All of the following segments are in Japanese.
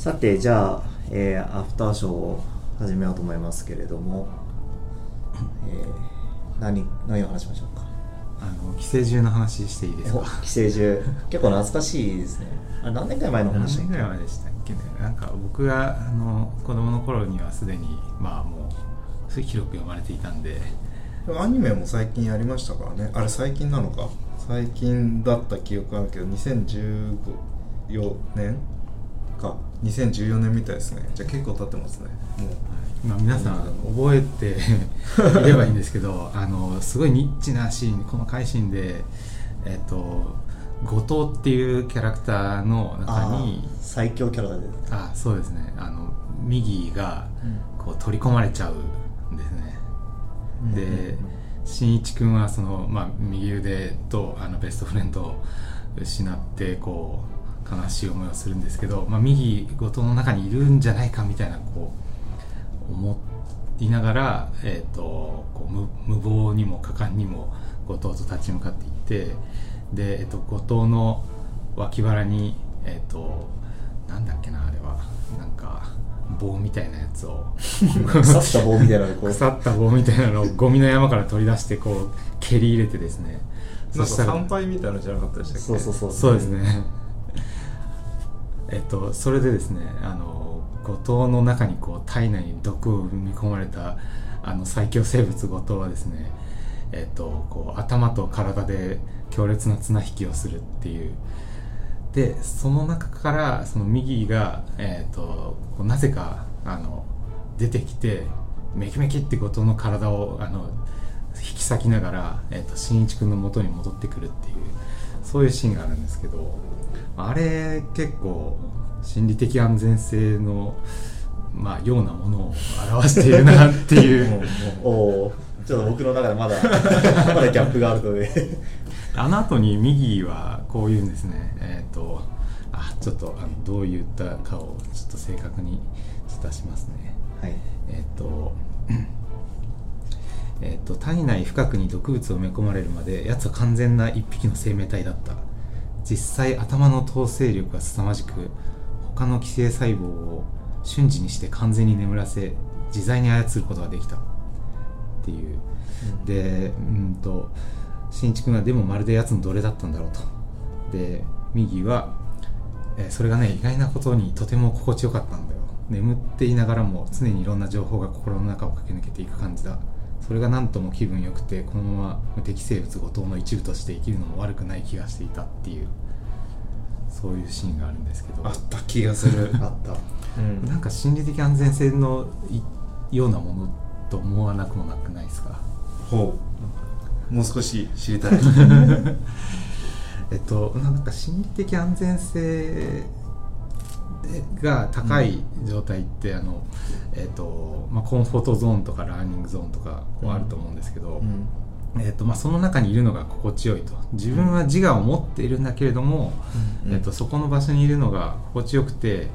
さてじゃあ、えーアフターショーを始めようと思いますけれども、えー何何を話しましょうか？あの寄生獣の話していいですおか寄生獣。結構懐かしいですね。あれ何年くらい前の何話だっけ？年ぐらい前でしたっけね？なんか僕があの子供の頃にはすでにまあもう広く読まれていたんで。アニメも最近やりましたからね。あれ最近なのか？最近だった記憶あるけど2014年か2014年みたいですね。じゃあ結構経ってますね。もう。今皆さん覚えて いればいいんですけどあのすごいニッチなシーン細かいシーンでえっと後藤っていうキャラクターの中に最強キャラが出てあそうですね。あのミギーがこう取り込まれちゃうんですね、でしんいち君はその、まあ、右腕とあのベストフレンドを失ってこう悲しい思いをするんですけど、まあ、右後藤の中にいるんじゃないかみたいなこう思いながら、えー、とこう無無謀にも果敢にも後藤と立ち向かっていってで、えー、と後藤の脇腹にえっ、となんだっけなあれは。なんか棒みたいなやつを。腐った棒みたいなのこう。腐った棒みたいなのをゴミの山から取り出してこう蹴り入れてですね。なんかそしたら参拝みたいなのじゃなかったでしたっけ？そうそうそう。そうですねえっとそれでですねあの後藤の中にこう体内に毒を踏み込まれたあの最強生物後藤はですねえっとこう頭と体で強烈な綱引きをするっていう。でその中からその右が、えー、となぜかあの出てきてメキメキって後藤の体をあの引き裂きながら、えー、と新一君の元に戻ってくるっていうそういうシーンがあるんですけど。あれ結構心理的安全性の、まあ、ようなものを表しているなっていう。おちょっと僕の中でまだ まだギャップがあるのであの後に右はこう言うんですね。えっ、とあちょっとあのどう言ったかをちょっと正確に出しますね。はい。えっ、とえっと体内深くに毒物を埋め込まれるまで奴は完全な一匹の生命体だった実際頭の統制力が凄まじく他の寄生細胞を瞬時にして完全に眠らせ自在に操ることができたっていう、でうんと新一君はでもまるで奴の奴隷だったんだろうと。で右は、えーそれがね意外なことにとても心地よかったんだよ。眠っていながらも常にいろんな情報が心の中を駆け抜けていく感じだそれが何とも気分良くてこのまま無敵生物後藤の一部として生きるのも悪くない気がしていたっていうそういうシーンがあるんですけど。あった気がする。あった。うん。なんか心理的安全性のいようなものと思わなくもなくないですか？ほう。もう少し知りたい。えっとなんか心理的安全性が高い状態って、あのえっとまあ、コンフォートゾーンとかラーニングゾーンとかこうあると思うんですけど、うん。えっとまあ、その中にいるのが心地よいと。自分は自我を持っているんだけれども、うん。えっと、そこの場所にいるのが心地よくて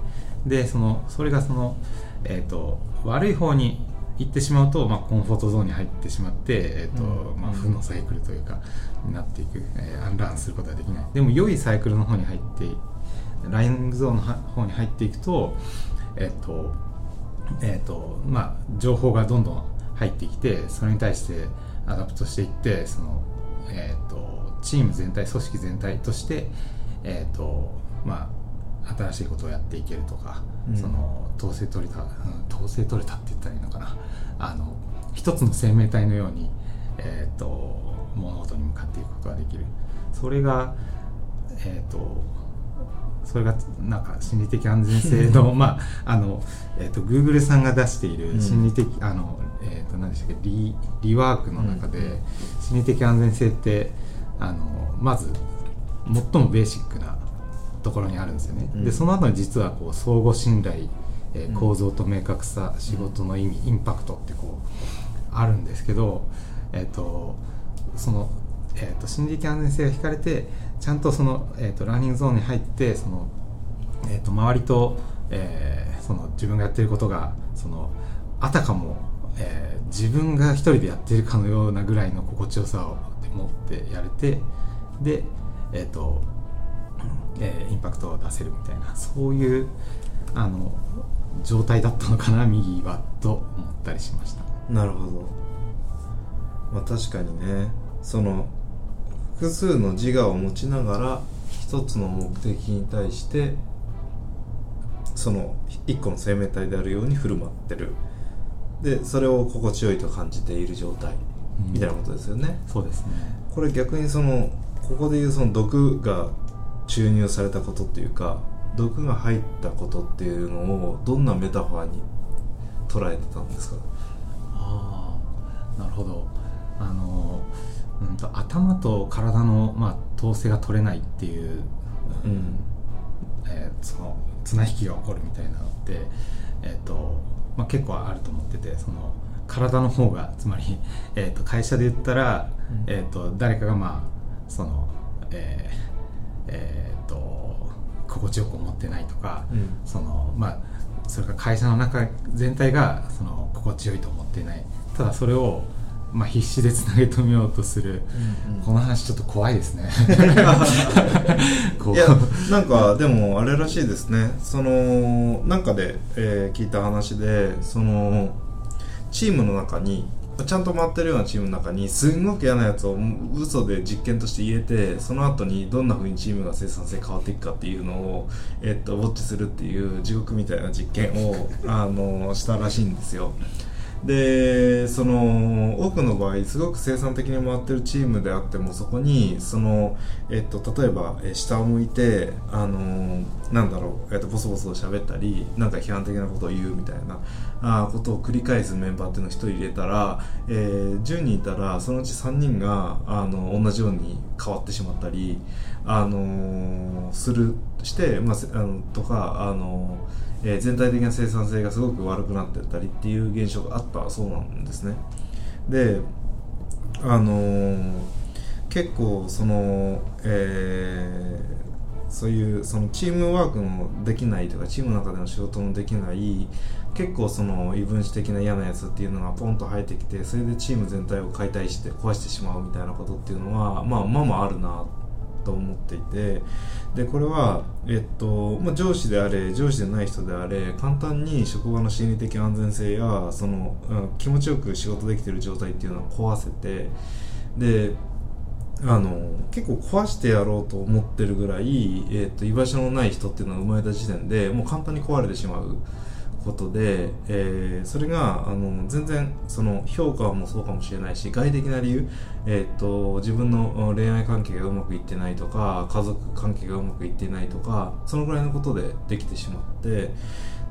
でそのそれがその、えっと、悪い方に行ってしまうと、まあ、 comfort zone に入ってしまって、えっとうん。まあ、負のサイクルというかになっていく、えー unlearn することができない。でも良いサイクルの方に入って learning zone の方に入っていくとえっとえっとまあ情報がどんどん入ってきてそれに対して adapt していってその、えっとチーム全体組織全体としてえっとまあ新しいことをやっていけるとか、うん。その統制取れた、うん、統制取れたって言ったらいいのかな。あの一つの生命体のように、えっと物事に向かっていくことができる。それがえっ、とそれがなんか心理的安全性の まああのえっ、と Google さんが出している心理的、あのえっ、と何でしたっけ？リリワークの中で、うん。心理的安全性ってあのまず最もベーシックなところにあるんですよね、うん。でその後に実はこう相互信頼、えーうん。構造と明確さ、仕事の意味インパクトってこうあるんですけどえっ、とその、えー、と心理的安全性が引かれてちゃんとその、えー、とラーニングゾーンに入ってその、えー、と周りと、えーその自分がやってることがそのあたかも、えー自分が一人でやってるかのようなぐらいの心地よさを持ってやれてでえっ、と、えーインパクトを出せるみたいなそういうあの状態だったのかな右はと思ったりしました。なるほど。まあ確かにね。その複数の自我を持ちながら一つの目的に対してその一個の生命体であるように振る舞ってる。でそれを心地よいと感じている状態。みたいなことですよね、そうですね。これ逆にそのここでいうその毒が注入されたことっていうか毒が入ったことっていうのをどんなメタファーに捉えてたんですか？ああなるほど。あの、うん、と頭と体の、まあ、統制が取れないっていう、うん。えーその綱引きが起こるみたいなのって、えーとまあ、結構あると思っててその体の方がつまり、えー、と会社で言ったら、うん。えー、と誰かがまあそのえーえーと心地よく思ってないとか、うん。そのまあそれから会社の中全体がその心地よいと思っていない。ただそれを、まあ、必死でつなげ止めようとする、この話ちょっと怖いですね。いやなんかでもあれらしいですね。そのなんかで、えー聞いた話でそのチームの中にちゃんと回ってるようなチームの中にすんごく嫌なやつを嘘で実験として言えてその後にどんな風にチームが生産性変わっていくかっていうのを、えっとウォッチするっていう地獄みたいな実験をあのしたらしいんですよでその多くの場合すごく生産的に回ってるチームであってもそこにその、えっと、例えば下を向いてあのなんだろう、えっと、ボソボソ喋ったりなんか批判的なことを言うみたいなあーことを繰り返すメンバーっていうのを1人入れたら、えー10人いたらそのうち3人があの同じように変わってしまったりあのするして、まあ、あのとかあのえー全体的な生産性がすごく悪くなってったりっていう現象があったそうなんですね。であの結構その、えーそういうそのチームワークのできないとかチームの中での仕事のできない結構その異分子的な嫌なやつっていうのがポンと生えてきてそれでチーム全体を解体して壊してしまうみたいなことっていうのはまあまあまああるなと思っていてでこれは、えっとまあ、上司であれ上司でない人であれ簡単に職場の心理的安全性やその、うん気持ちよく仕事できてる状態っていうのを壊せてであの結構壊してやろうと思ってるぐらい、えっと居場所のない人っていうのは生まれた時点でもう簡単に壊れてしまう。ことで、えーそれがあの全然その評価もそうかもしれないし外的な理由、えー、と自分の恋愛関係がうまくいってないとか家族関係がうまくいってないとかそのぐらいのことでできてしまって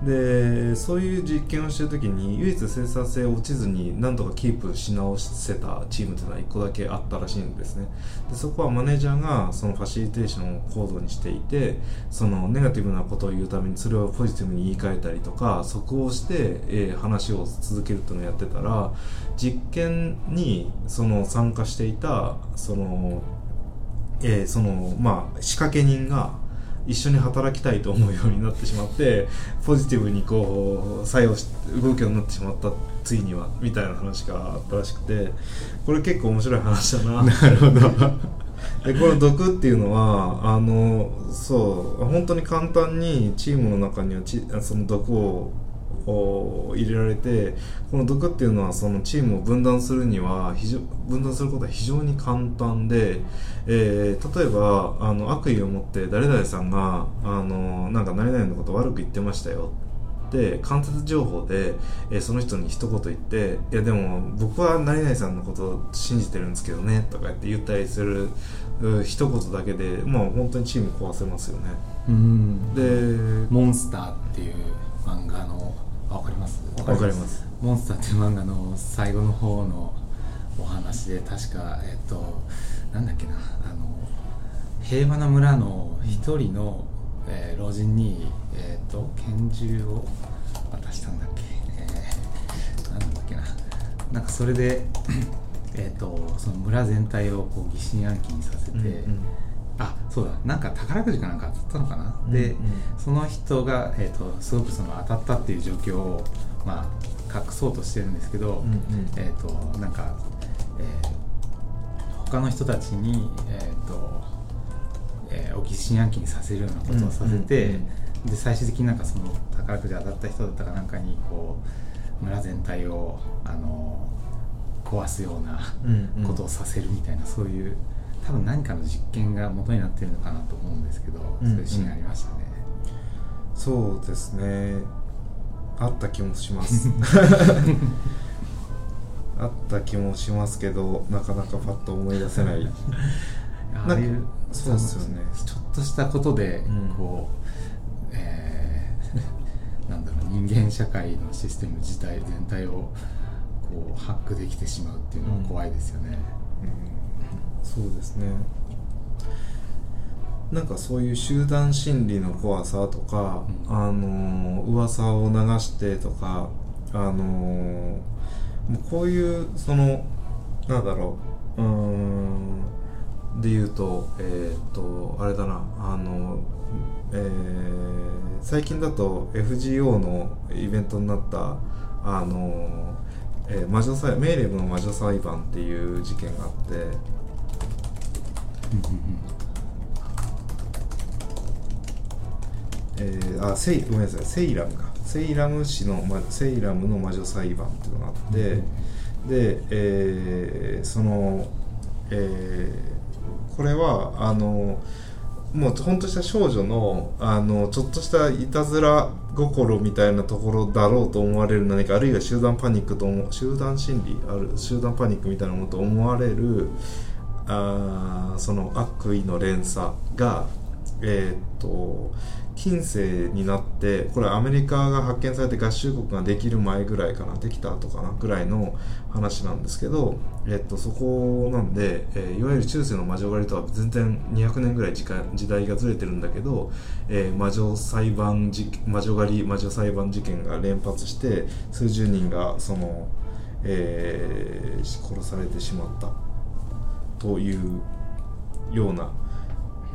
でそういう実験をしてる時に唯一生産性落ちずに何とかキープし直せたチームっていうのは1個だけあったらしいんですね。でそこはマネージャーがそのファシリテーションを高度にしていてそのネガティブなことを言うためにそれをポジティブに言い換えたりとか即応して、えー話を続けるっていうのをやってたら実験にその参加していたそのえーそのまあ仕掛け人が一緒に働きたいと思うようになってしまってポジティブにこう作用し動くようになってしまったついにはみたいな話があったらしくてこれ結構面白い話だな。なるほど。でこの毒っていうのはあのそう本当に簡単にチームの中にはちその毒をを入れられてこの毒っていうのはそのチームを分断するには非常分断することは非常に簡単で、えー例えばあの悪意を持って誰々さんがあのなんか何々のこと悪く言ってましたよで間接情報で、えーその人に一言言って「いやでも僕は何々さんのことを信じてるんですけどね」とか言って言ったりするう一言だけでまあ本当にチーム壊せますよね。うん。でモンスターっていう漫画のあわかります？わかります。モンスターっていう漫画の最後の方のお話で確かえっとなんだっけなあの平和な村の一人の、えー老人に、えっと拳銃を渡したんだっけ、えーなんだっけな。なんかそれでえっとその村全体をこう疑心暗鬼にさせて、うんうんあそうだ。なんか宝くじかなんか当たったのかな、うんで、うん。その人が、えー、とすごくその当たったっていう状況を、まあ、隠そうとしてるんですけど、うんうん。えっ、となんか、えー他の人たちに、えーとえー、お疑心暗鬼にさせるようなことをさせて、うんうんうん。で最終的になんかその宝くじ当たった人だったかなんかにこう村全体をあの壊すようなうんうん。ことをさせるみたいな、そういう多分何かの実験が元になってるのかなと思うんですけど、うんそういうシーンありましたね。そうですね。あった気もします。あった気もしますけどなかなかパッと思い出せない。ああいうそうですよね。ちょっとしたことでうん。こう、えー なんだろう人間社会のシステム自体全体をこうハックできてしまうっていうのは怖いですよね。そうですね。なんかそういう集団心理の怖さとか、うん。あの噂を流してとかあのもうこういうそのなんだろううーんで言うとえーっとあれだなあのえー最近だと FGO のイベントになったあのえー魔女裁メイレブの魔女裁判っていう事件があってえーあセイごめんなさい。セイラムか。セイラム市の、ま、セイラムの魔女裁判っていうのがあって、で、えーその、えーこれはあのもう本とした少女のあのちょっとしたいたずら心みたいなところだろうと思われる何かあるいは集団パニックと集団心理ある集団パニックみたいなものと思われるあその悪意の連鎖がえーっと近世になってこれアメリカが発見されて合衆国ができる前ぐらいかなできた後かなぐらいの話なんですけど、えっと、そこなんで、えーいわゆる中世の魔女狩りとは全然200年ぐらい時間時代がずれてるんだけど、えー魔女裁判事魔女狩り魔女裁判事件が連発して数十人がその、えー殺されてしまった。というような、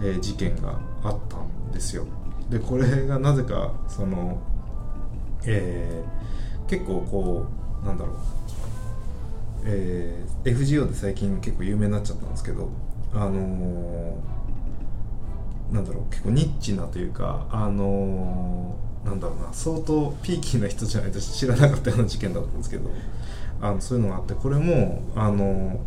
えー事件があったんですよ。でこれがなぜかその、えー結構こうなんだろう、えー FGO で最近結構有名になっちゃったんですけどあのーなんだろう。結構ニッチなというかあのーなんだろうな。相当ピーキーな人じゃないと知らなかったような事件だったんですけどあのそういうのがあってこれもあの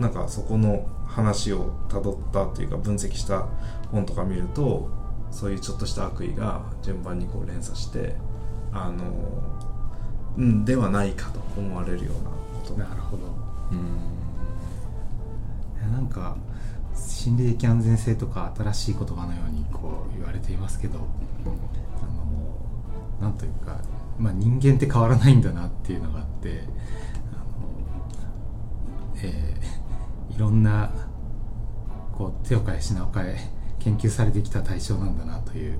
なんかそこの話をたどったっていうか分析した本とか見るとそういうちょっとした悪意が順番にこう連鎖してあのうんではないかと思われるようなこと。なるほど。いやなんか心理的安全性とか新しい言葉のようにこう言われていますけどあのなんというか、まあ、人間って変わらないんだなっていうのがあってあの、えーいろんなこう手を変え品を変え研究されてきた対象なんだなという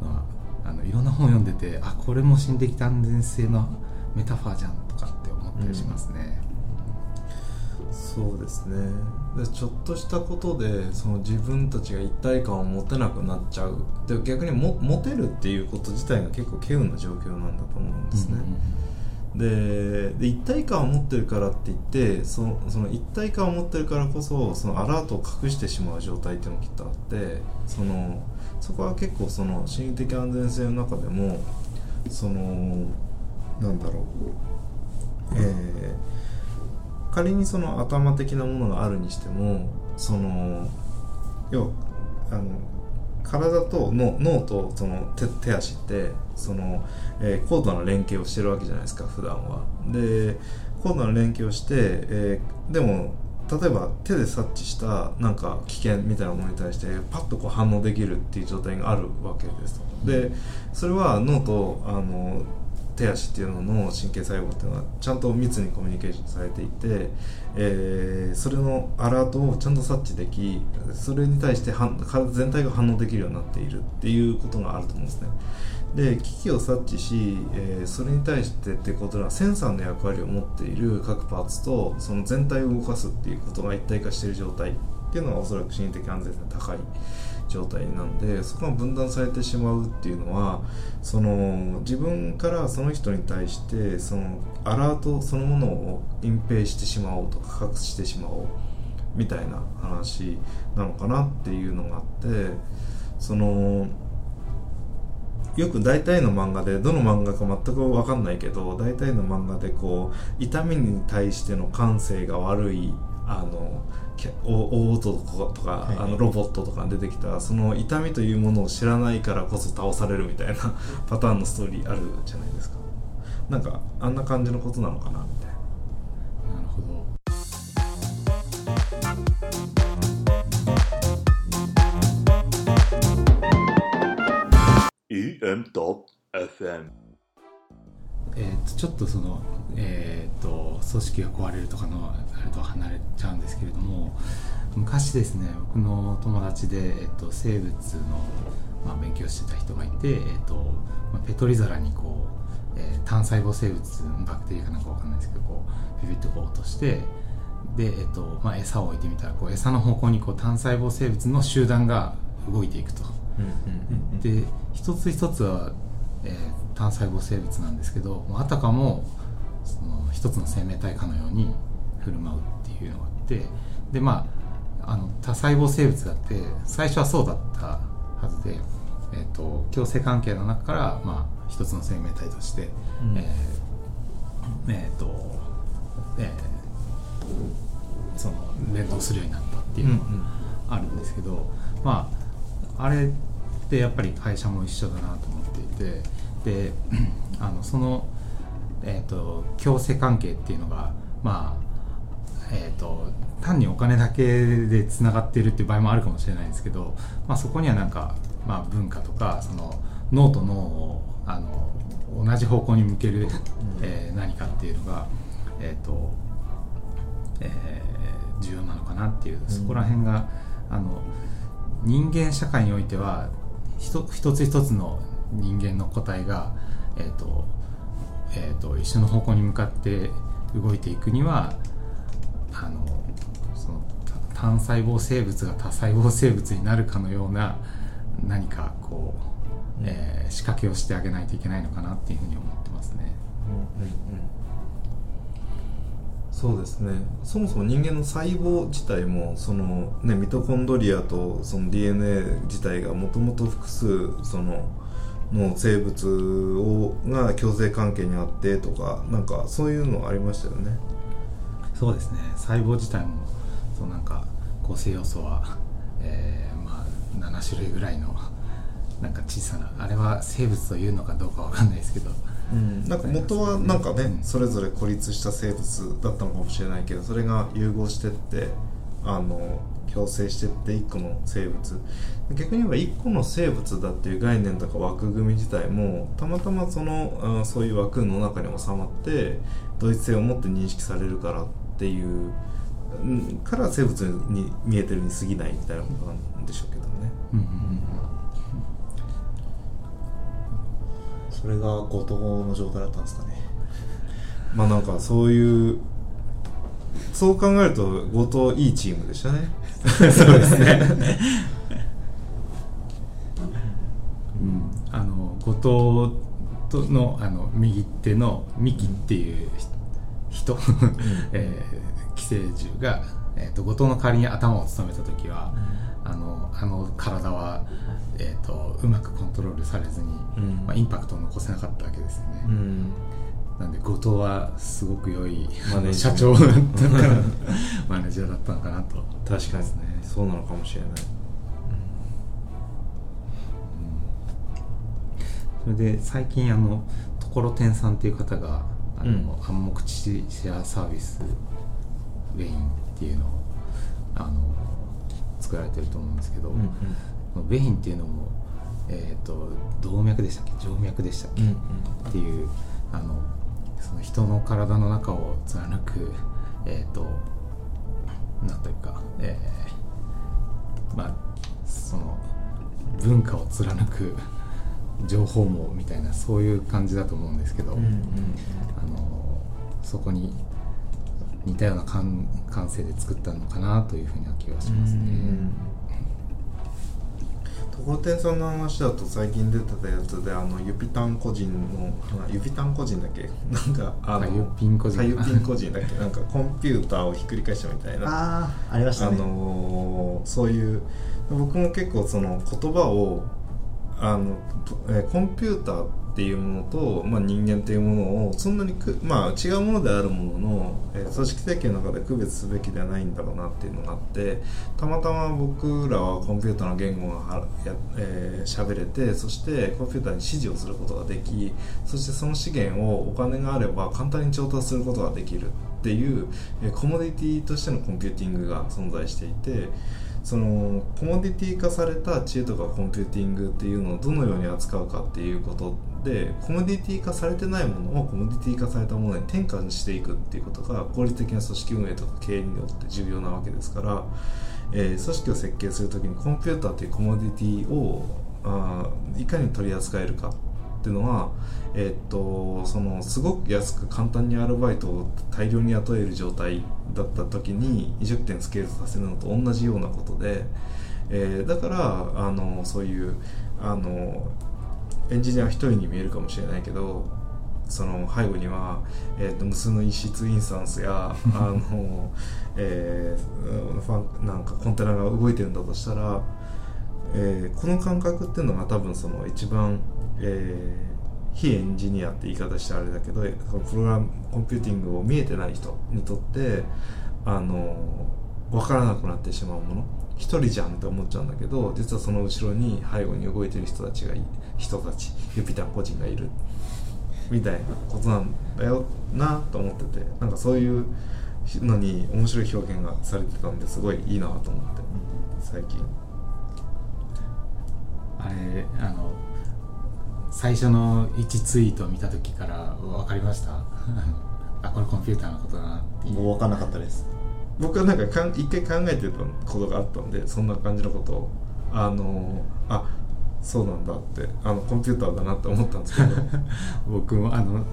のはあのいろんな本を読んでてあこれも心理的安全性のメタファーじゃんとかって思ったりしますね。そうですね。でちょっとしたことでその自分たちが一体感を持てなくなっちゃう。で逆にも持てるっていうこと自体が結構稀有な状況なんだと思うんですね、でで一体感を持ってるからって言ってそのその一体感を持ってるからこそそのアラートを隠してしまう状態っていうのがきっとあってそのそこは結構その心理的安全性の中でもそのなんだろうえー仮にその頭的なものがあるにしてもその要はあの体との脳とその手手足ってその、えー高度な連携をしてるわけじゃないですか普段は。で高度な連携をして、えーでも例えば手で察知したなんか危険みたいなものに対してパッとこう反応できるっていう状態があるわけです。でそれは脳とあの手足っていうのの神経細胞っていうのはちゃんと密にコミュニケーションされていて、えーそれのアラートをちゃんと察知できそれに対して体全体が反応できるようになっているっていうことがあると思うんですね。で危機を察知し、えーそれに対してってことはセンサーの役割を持っている各パーツとその全体を動かすっていうことが一体化している状態っていうのがおそらく心理的安全性が高い状態なんでそこが分断されてしまうっていうのはその自分からその人に対してそのアラートそのものを隠蔽してしまおうとか隠してしまおうみたいな話なのかなっていうのがあってそのよく大体の漫画でどの漫画か全く分かんないけど大体の漫画でこう痛みに対しての感性が悪いあの大音とか、はいあのロボットとかが出てきたその痛みというものを知らないからこそ倒されるみたいな パターンのストーリーあるじゃないですか。なんかあんな感じのことなのかなみたいな。なるほど。EM.FM えー、とちょっとその、えー、と組織が壊れるとかのあれとは離れちゃうんですけれども昔ですね僕の友達で、えー、と生物の、まあ、勉強してた人がいて、えーとまあ、ペトリ皿にこう、えー単細胞生物バクテリアかなんかわかんないですけどこうビビッとこう落としてで、えーとまあ、餌を置いてみたらこう餌の方向にこう単細胞生物の集団が動いていくと。で一つ一つは、えー単細胞生物なんですけどあたかもその一つの生命体かのように振る舞うっていうのがあってでまああの多細胞生物だって最初はそうだったはずで、えー、と共生関係の中から、まあ、一つの生命体として、うん。えーえーとえーその連動するようになったっていうのがあるんですけど、まああれってやっぱり会社も一緒だなと思っていてで あのその、えー、と共生関係っていうのがまあえー、と単にお金だけでつながっているっていう場合もあるかもしれないんですけど、まあ、そこにはなんか、まあ、文化とかその脳と脳をあの同じ方向に向ける、えー何かっていうのが、えーとえー重要なのかなっていうそこら辺が、あの人間社会においては一つ一つの人間の個体が、えーとえー、と一緒の方向に向かって動いていくにはあのそのた単細胞生物が多細胞生物になるかのような何かこう、えー仕掛けをしてあげないといけないのかなっていうふうに思ってますね。そうですね。そもそも人間の細胞自体もその、ね、ミトコンドリアとその DNA 自体がもともと複数そのの生物をが共生関係にあってとかなんかそういうのありましたよね。そうですね。細胞自体もそうなんか構成要素は、えーまあ、7種類ぐらいのなんか小さなあれは生物というのかどうかわかんないですけどうん、なんか元はなんかね、うんそれぞれ孤立した生物だったのかもしれないけどそれが融合してってあの共生してって一個の生物。逆に言えば一個の生物だっていう概念とか枠組み自体もたまたまそのあそういう枠の中に収まって同一性を持って認識されるからっていううんから生物に見えてるに過ぎないみたいなことなんでしょうけどね。うんうんそれが後藤の状態だったんですかね。まあなんかそういうそう考えると後藤いいチームでしたね。そうですね。うん、あの後藤とのあの右手のミキっていうひ人、えー寄生獣が、えー、と後藤の代わりに頭を務めた時は、あのあの体は、えー、とうまくコントロールされずに、うん。まあ、インパクトを残せなかったわけですよね。うん。なんで後藤はすごく良い社長だったのかな。マネージャーだったのかなと。確かに。ね。そうなのかもしれない。それで最近あのところてんさんっていう方があの、うん。暗黙知シェアサービスウェインっていうのをあの作られてると思うんですけど、うんそのウェインっていうのも、えー、と動脈でしたっけ？静脈でしたっけ、うんっていうあのその人の体の中を貫くえっ、となんというか、えーまあその文化を貫く情報網みたいなそういう感じだと思うんですけど、うんうん。あのそこに似たような感感性で作ったのかなというふうな気がしますね。ところてんさんの話だと最近出てたやつであのユピタン個人のあユピタン個人だっけ？なんかあのあユピン個人。あユピン個人だっけ？なんかコンピューターをひっくり返したみたいな。ああありましたあね、のーそういう僕も結構その言葉をあの、えーコンピューターってていうものと、まあ、人間っていうものをそんなにく、まあ、違うものであるものの、えー組織設計の中で区別すべきではないんだろうなっていうのがあってたまたま僕らはコンピューターの言語がはや、えーれてそしてコンピューターに指示をすることができそしてその資源をお金があれば簡単に調達することができるっていう、えーコモディティとしてのコンピューティングが存在していてそのコモディティ化された知恵とかコンピューティングっていうのをどのように扱うかっていうことでコモディティ化されてないものをコモディティ化されたものに転換していくっていうことが効率的な組織運営とか経営にとって重要なわけですから、えー組織を設計するときにコンピューターというコモディティをあいかに取り扱えるかっていうのは、えーっとそのすごく安く簡単にアルバイトを大量に雇える状態だった時に飲食店スケールさせるのと同じようなことで、えーだからあのそういうあのエンジニアは一人に見えるかもしれないけどその背後には、えー、と無数の異質インスタンスや あの、えーファンなんかコンテナが動いてるんだとしたら、えーこの感覚っていうのが多分その一番、えー非エンジニアって言い方してあれだけどそのプログラムコンピューティングを見えてない人にとってあの分からなくなってしまうもの。一人じゃんって思っちゃうんだけど実はその後ろに背後に動いてる人たちがい人たちユピター個人がいる。みたいなことなんだよなと思っててなんかそういうのに面白い表現がされてたんですごいいいなと思って最近。あれあの最初の1ツイートを見た時から分かりました？あこれコンピューターのことだなってもう分かんなかったです。僕はなんかかん一回考えてたことがあったんでそんな感じのことを。あのあそうなんだってあのコンピューターだなって思ったんですけど。僕もあの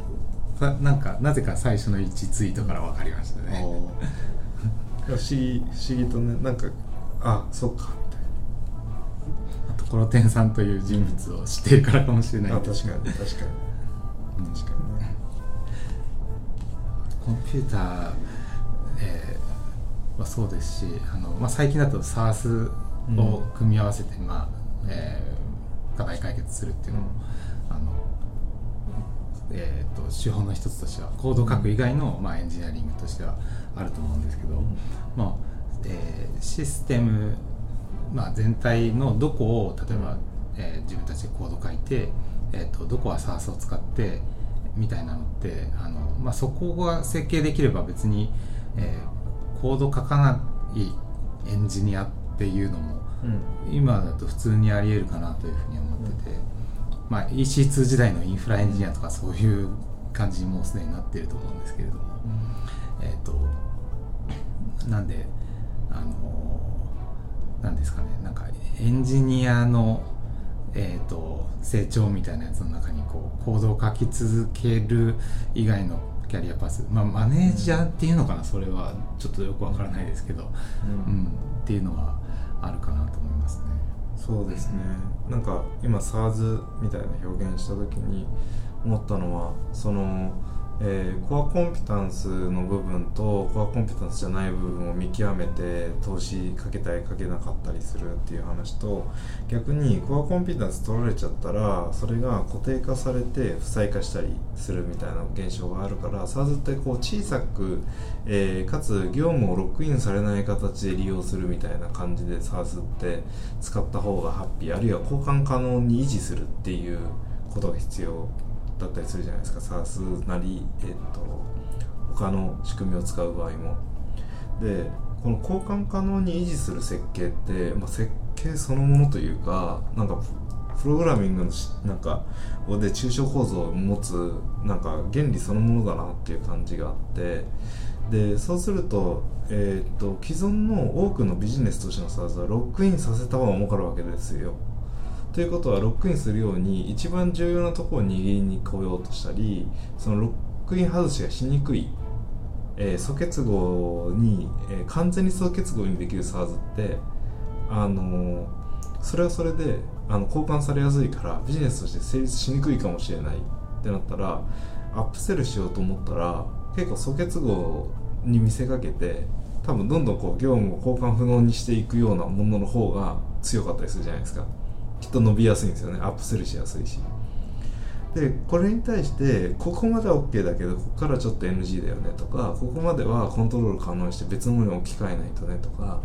ななんかなぜか最初の1ツイートから分かりましたね。不思議不思議とねなんかあそっかあとコロテンさんという人物を知っているからかもしれみたない。確かに確かに。確かにね。コンピューター、えーはそうですしあの、まあ、最近だと SARS を組み合わせて、まあえー課題解決するっていうのも、あのえー、と手法の一つとしてはコードを書く以外の、まあ、エンジニアリングとしてはあると思うんですけど、まあえーシステム、まあ、全体のどこを例えば、えー自分たちでコード書いて、えー、とどこは SARS を使ってみたいなのってあの、まあ、そこが設計できれば別に、えーコード書かないエンジニアっていうのも今だと普通にありえるかなというふうに思ってて、まあ、EC2 時代のインフラエンジニアとかそういう感じにもうすでになってると思うんですけれども、えっ、となんであのなんですかね。なんかエンジニアのえー、と成長みたいなやつの中にこうコードを書き続ける以外のキャリアパス、まあ、マネージャーっていうのかなそれは。ちょっとよくわからないですけど、うん。っていうのはあるかなと思いますね。そうですねなんか今 SARS みたいな表現した時に思ったのはその、えーコアコンピタンスの部分とコアコンピタンスじゃない部分を見極めて投資かけたりかけなかったりするっていう話と逆にコアコンピタンス取られちゃったらそれが固定化されて負債化したりするみたいな現象があるから SARS ってこう小さく、えーかつ業務をロックインされない形で利用するみたいな感じで SARS って使った方がハッピーあるいは交換可能に維持するっていうことが必要だったりするじゃないですか。SARS なり、えっと他の仕組みを使う場合も。でこの交換可能に維持する設計って、まあ、設計そのものというかなんかプログラミングのなんかで抽象構造を持つなんか原理そのものだなっていう感じがあって。でそうすると,、えーっと既存の多くのビジネスとしての SARS はロックインさせた方が儲かるわけですよ。ということはロックインするように一番重要なところを握りに来ようとしたりそのロックイン外しがしにくい、えー素結合に、えー完全に素結合にできる SARS ってあのーそれはそれであの交換されやすいからビジネスとして成立しにくいかもしれないってなったらアップセルしようと思ったら結構素結合に見せかけて多分どんどんこう業務を交換不能にしていくようなものの方が強かったりするじゃないですか。きっと伸びやすいんですよね。アップセルしやすいし。でこれに対してここまでは OK だけどここからちょっと NG だよねとかここまではコントロール可能にして別のものに置き換えないとねとか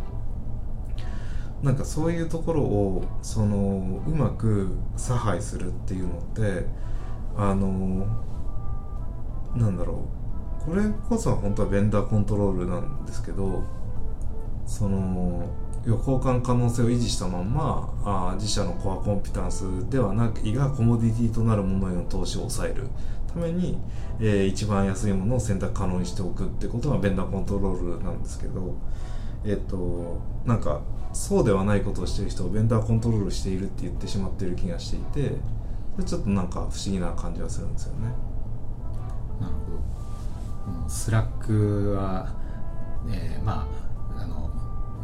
なんかそういうところをそのうまく差配するっていうのってあのなんだろう。これこそ本当はベンダーコントロールなんですけどその要は交換可能性を維持したまんまあ自社のコアコンピタンスではなくいがコモディティとなるものへの投資を抑えるために、えー、一番安いものを選択可能にしておくってことがベンダーコントロールなんですけどえっ、となんかそうではないことをしている人をベンダーコントロールしているって言ってしまっている気がしていてちょっとなんか不思議な感じはするんですよね。なるほど。 Slackは、えー、まああの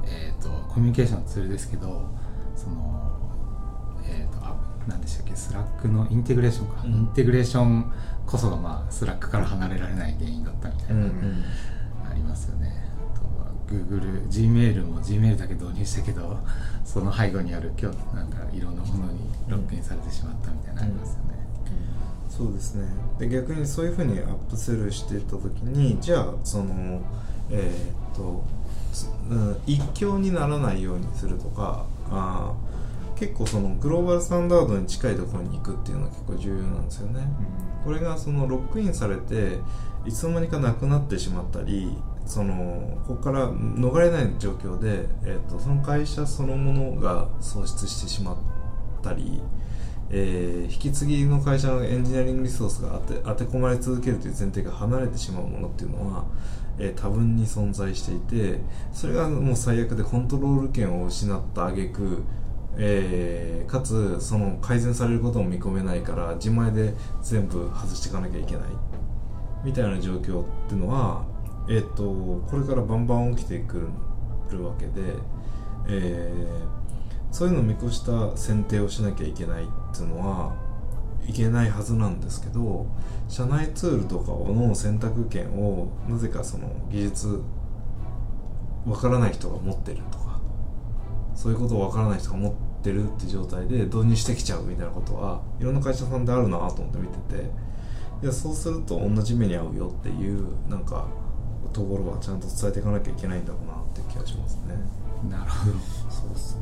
えっ、ー、とコミュニケーションのツールですけどそのえっ、ー、とあ何でしたっけ Slackのインテグレーションか、うん、インテグレーションこそがまあ Slackから離れられない原因だったみたいな、うんうん、ありますよね。Google、Gmail も Gmail だけ導入したけどその背後にある今日なんかいろんなものにロックインされてしまったみたいなのありますよね、うん。うん、そうですね。で逆にそういうふうにアップセルしていった時にじゃあそのえー、っと、うん、一強にならないようにするとかあ結構そのグローバルスタンダードに近いところに行くっていうのは結構重要なんですよね、うん、これがそのロックインされていつの間にかなくなってしまったりそのここから逃れない状況で、えーと、その会社そのものが喪失してしまったり、えー、引き継ぎの会社のエンジニアリングリソースが当て当て込まれ続けるという前提が離れてしまうものっていうのは、えー、多分に存在していてそれがもう最悪でコントロール権を失った挙句えー、かつその改善されることも見込めないから自前で全部外していかなきゃいけない。みたいな状況っていうのはえっ、ー、とこれからバンバン起きてくるわけで、えー、そういうのを見越した選定をしなきゃいけないっていうのはいけないはずなんですけど社内ツールとかの選択権をなぜかその技術わからない人が持ってるとかそういうことをわからない人が持ってるって状態で導入してきちゃうみたいなことはいろんな会社さんであるなと思って見てていやそうすると同じ目に遭うよっていうなんかところはちゃんと伝えていかなきゃいけないんだろうなって気がしますね。なるほどそうですね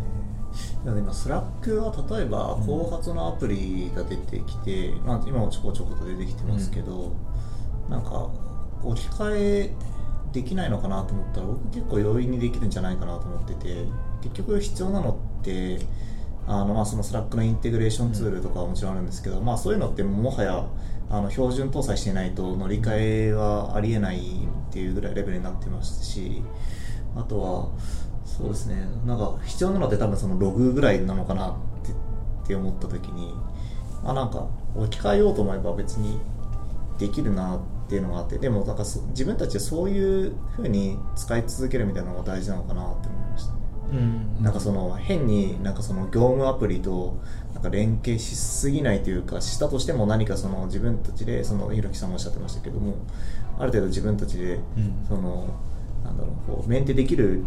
今 Slackは例えば後発のアプリが出てきて、うん、まあ、今もちょこちょこと出てきてますけど、うん、なんか置き換えできないのかなと思ったら僕結構容易にできるんじゃないかなと思ってて結局必要なのってあのまあその Slackのインテグレーションツールとかはもちろんあるんですけど、まあ、そういうのってもはやあの標準搭載していないと乗り換えはありえないっていうぐらいレベルになってますしあとはそうですね。なんか必要なのって多分そのログぐらいなのかなってって思った時にまあなんか置き換えようと思えば別にできるなっていうのがあってでもなんか自分たちでそういうふうに使い続けるみたいなのが大事なのかなって思いましたね。うん、なんかその変になんかその業務アプリとなんか連携しすぎないというかしたとしても何かその自分たちでそのひろきさんもおっしゃってましたけどもある程度自分たちでその、なんだろうこうメンテできる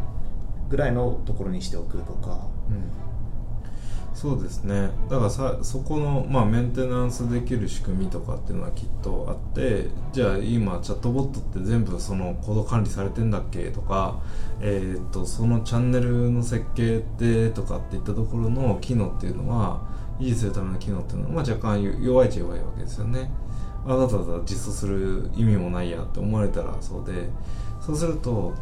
ぐらいのところにしておくとか、うん。そうですね。だからさそこの、まあ、メンテナンスできる仕組みとかっていうのはきっとあってじゃあ今チャットボットって全部そのコード管理されてんだっけとか、えー、っとそのチャンネルの設計ってとかっていったところの機能っていうのは維持するための機能っていうのは、まあ、若干弱いっちゃ弱いわけですよね。あなただ実装する意味もないやって思われたらそうでそうすると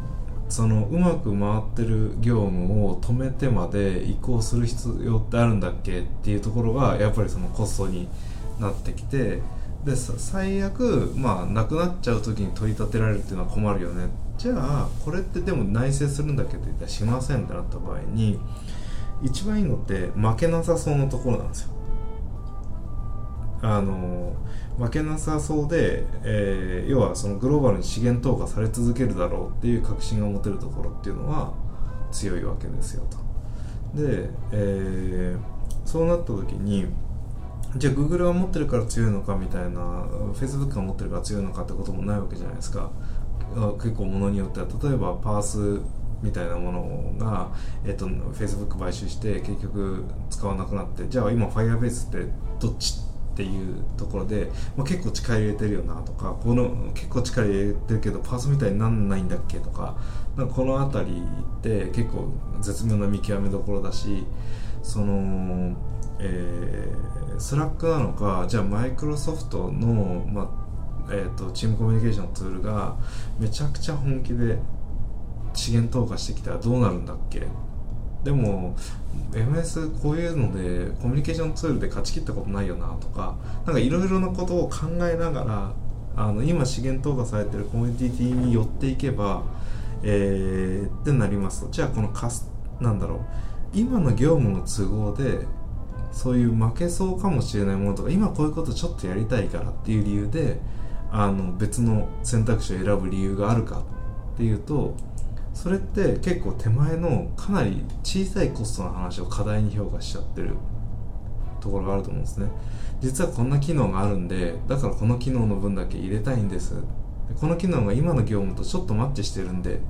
そのうまく回ってる業務を止めてまで移行する必要ってあるんだっけっていうところがやっぱりそのコストになってきてで最悪まあなくなっちゃう時に取り立てられるっていうのは困るよね。じゃあこれってでも内製するんだけど言ったらしませんってなった場合に一番いいのって負けなさそうなところなんですよ。あの負けなさそうで、えー、要はそのグローバルに資源投下され続けるだろうっていう確信が持てるところっていうのは強いわけですよと。で、えー、そうなった時にじゃあ Google が持ってるから強いのかみたいな Facebook が持ってるから強いのかってこともないわけじゃないですか。結構ものによっては。例えばパースみたいなものが、えっと、Facebook 買収して結局使わなくなってじゃあ今 Firebase ってどっちっていうところで、まあ、結構力入れてるよなとかこの結構力入れてるけど Parse みたいになんないんだっけとかなんかこの辺りって結構絶妙な見極めどころだしその、えー、 Slackなのかじゃあマイクロソフトの、まあえーと、チームコミュニケーションツールがめちゃくちゃ本気で資源投下してきたらどうなるんだっけでも MS こういうのでコミュニケーションツールで勝ち切ったことないよなとかなんかいろいろなことを考えながらあの今資源投下されてるコミュニティに寄っていけば、えー、ってなりますと。じゃあこのカスなんだろう。今の業務の都合でそういう負けそうかもしれないものとか今こういうことちょっとやりたいからっていう理由であの別の選択肢を選ぶ理由があるかっていうとそれって結構手前のかなり小さいコストの話を課題に評価しちゃってるところがあると思うんですね。実はこんな機能があるんでだからこの機能の分だけ入れたいんです。この機能が今の業務とちょっとマッチしてるんで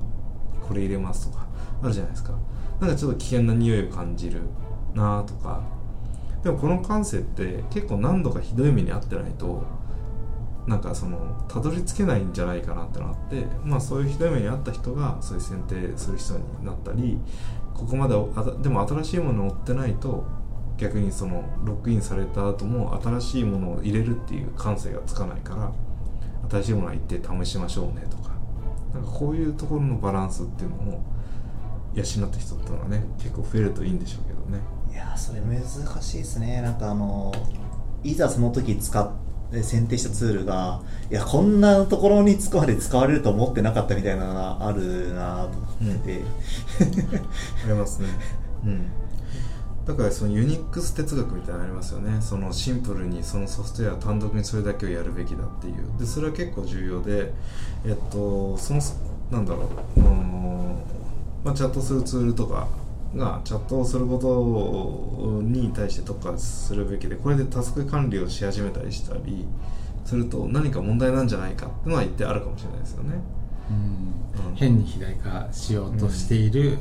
これ入れますとかあるじゃないですか。なんかちょっと危険な匂いを感じるなとか。でもこの感性って結構何度かひどい目に遭ってないとなんかそのたどり着けないんじゃないかなってのがあってまあそういうひどい目に遭った人がそういう選定する人になったりここまででも新しいものを追ってないと逆にそのロックインされた後も新しいものを入れるっていう感性がつかないから新しいものは一定試しましょうねとかなんかこういうところのバランスっていうのを養った人っていうのはね結構増えるといいんでしょうけどね。いやそれ難しいですね。なんかあのいざその時使っ選定したツールがいやこんなところにつくまで使われると思ってなかったみたいなのがあるなと思ってて、うん、ありますね。うん。だからそのユニックス哲学みたいなのありますよね。そのシンプルにそのソフトウェア単独にそれだけをやるべきだっていう。でそれは結構重要でえっとそのなんだろう、うんまあ、チャットするツールとかがチャットをすることに対して特化するべきでこれでタスク管理をし始めたりしたりすると何か問題なんじゃないかっていうのは言ってあるかもしれないですよね。うん、うん、変に肥大化しようとしている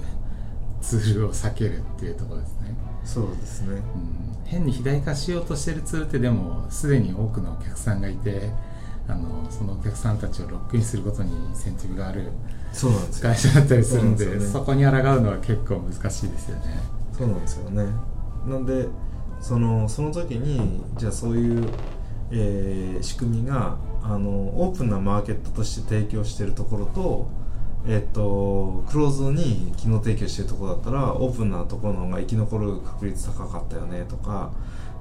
ツールを避けるっていうところですね。そうですね、うん、変に肥大化しようとしてるツールってでもすでに多くのお客さんがいてあのそのお客さんたちをロックインすることにインセンティブがあるそうなんです会社だったりするんでそこに抗うのは結構難しいですよね。そうなんですよね。なんでそのその時にじゃあそういう、えー、仕組みがあのオープンなマーケットとして提供しているところとえっと、クローズに機能提供してるところだったらオープンなところの方が生き残る確率高かったよねとか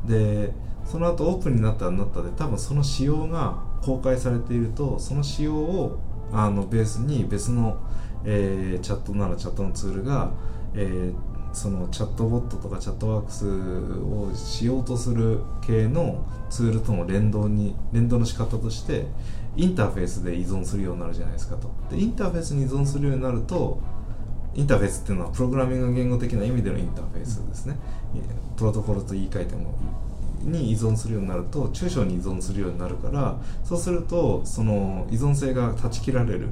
でその後オープンになったらなったで多分その仕様が公開されているとその仕様をあのベースに別の、えー、チャットならチャットのツールが、えー、そのチャットボットとかチャットワークスをしようとする系のツールとの連動に連動の仕方としてインターフェースで依存するようになるじゃないですかと。でインターフェースに依存するようになるとインターフェースっていうのはプログラミング言語的な意味でのインターフェースですね。プロトコルと言い換えてもに依存するようになると中小に依存するようになるからそうするとその依存性が断ち切られる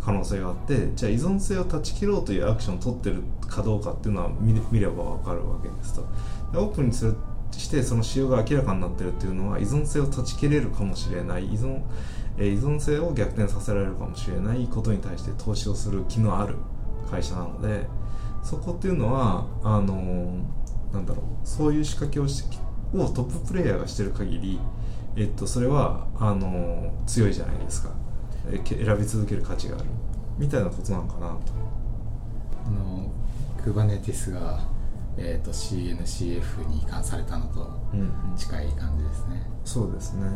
可能性があってじゃあ依存性を断ち切ろうというアクションを取ってるかどうかっていうのは見れば分かるわけですと。オープンにするしてその仕様が明らかになってるっていうのは依存性を断ち切れるかもしれない依存,、え依存性を逆転させられるかもしれないことに対して投資をする気のある会社なのでそこっていうのはあのなんだろうそういう仕掛けをしてをトッププレイヤーがしてる限り、えっと、それはあの強いじゃないですか。選び続ける価値がある。みたいなことなのかなと。あの Kubernetes が、えーと、CNCF に移管されたのと近い感じですね、うんうん、そうですね。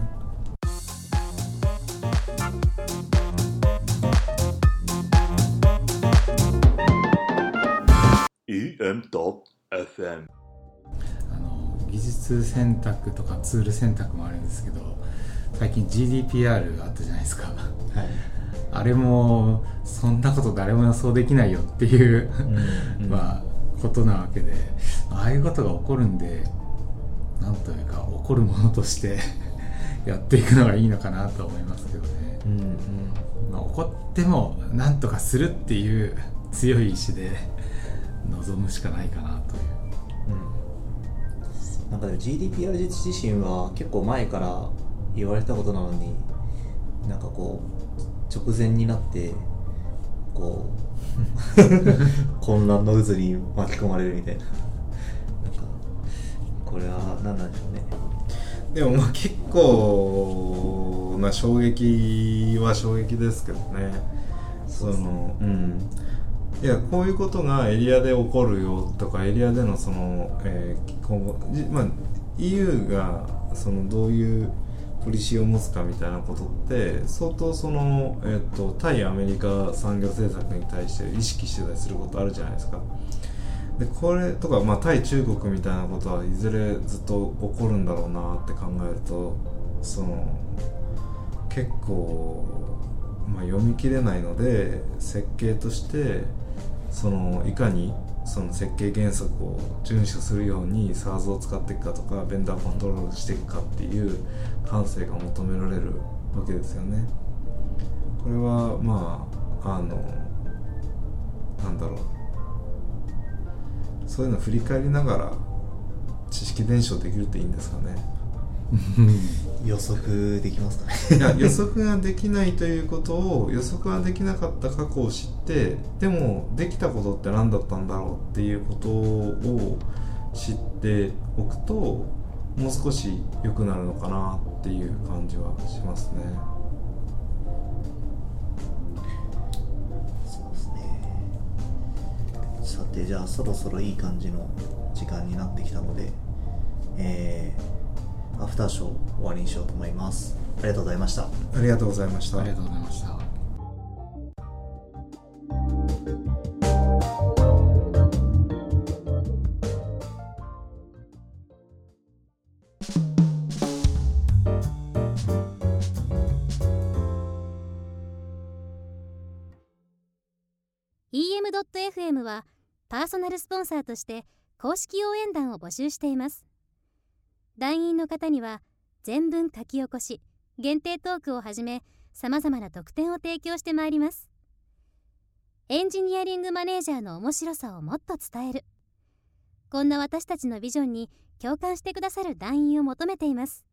EM.FM 技術選択とかツール選択もあるんですけど最近 GDPR あったじゃないですか、はい、あれもそんなこと誰も予想できないよっていうまあことなわけでああいうことが起こるんでなんというか起こるものとして やっていくのがいいのかなと思いますけどね、うんうん。まあ、起こってもなんとかするっていう強い意志で臨むしかないかなとなんかでも GDPR 自身は結構前から言われたことなのになんかこう直前になってこう混乱の渦に巻き込まれるみたいな。なんかこれは何なんでしょうね。でもまあ結構な衝撃は衝撃ですけどね。そのうんいやこういうことがエリアで起こるよとかエリアでのその、えー今後まあ、EU がそのどういうポリシーを持つかみたいなことって相当その、えー、と対アメリカ産業政策に対して意識してたりすることあるじゃないですか。でこれとか、まあ、対中国みたいなことはいずれずっと起こるんだろうなって考えるとその結構、まあ、読み切れないので設計としてそのいかにその設計原則を遵守するように SARS を使っていくかとかベンダーコントロールしていくかっていう感性が求められるわけですよね。これはまああのなんだろうそういうの振り返りながら知識伝承できるといいんですかね。予測できますかねいや予測ができないということを予測ができなかった過去を知ってでもできたことって何だったんだろうっていうことを知っておくともう少し良くなるのかなっていう感じはしますね。そうですねさてじゃあそろそろいい感じの時間になってきたのでえー、アフターショー終わりにしようと思います。ありがとうございました。ありがとうございました。ありがとうございました「EM.FM」はパーソナルスポンサーとして公式応援団を募集しています団員の方には全文書き起こし限定トークをはじめさまざまな特典を提供してまいります。エンジニアリングマネージャーの面白さをもっと伝える。こんな私たちのビジョンに共感してくださる団員を求めています。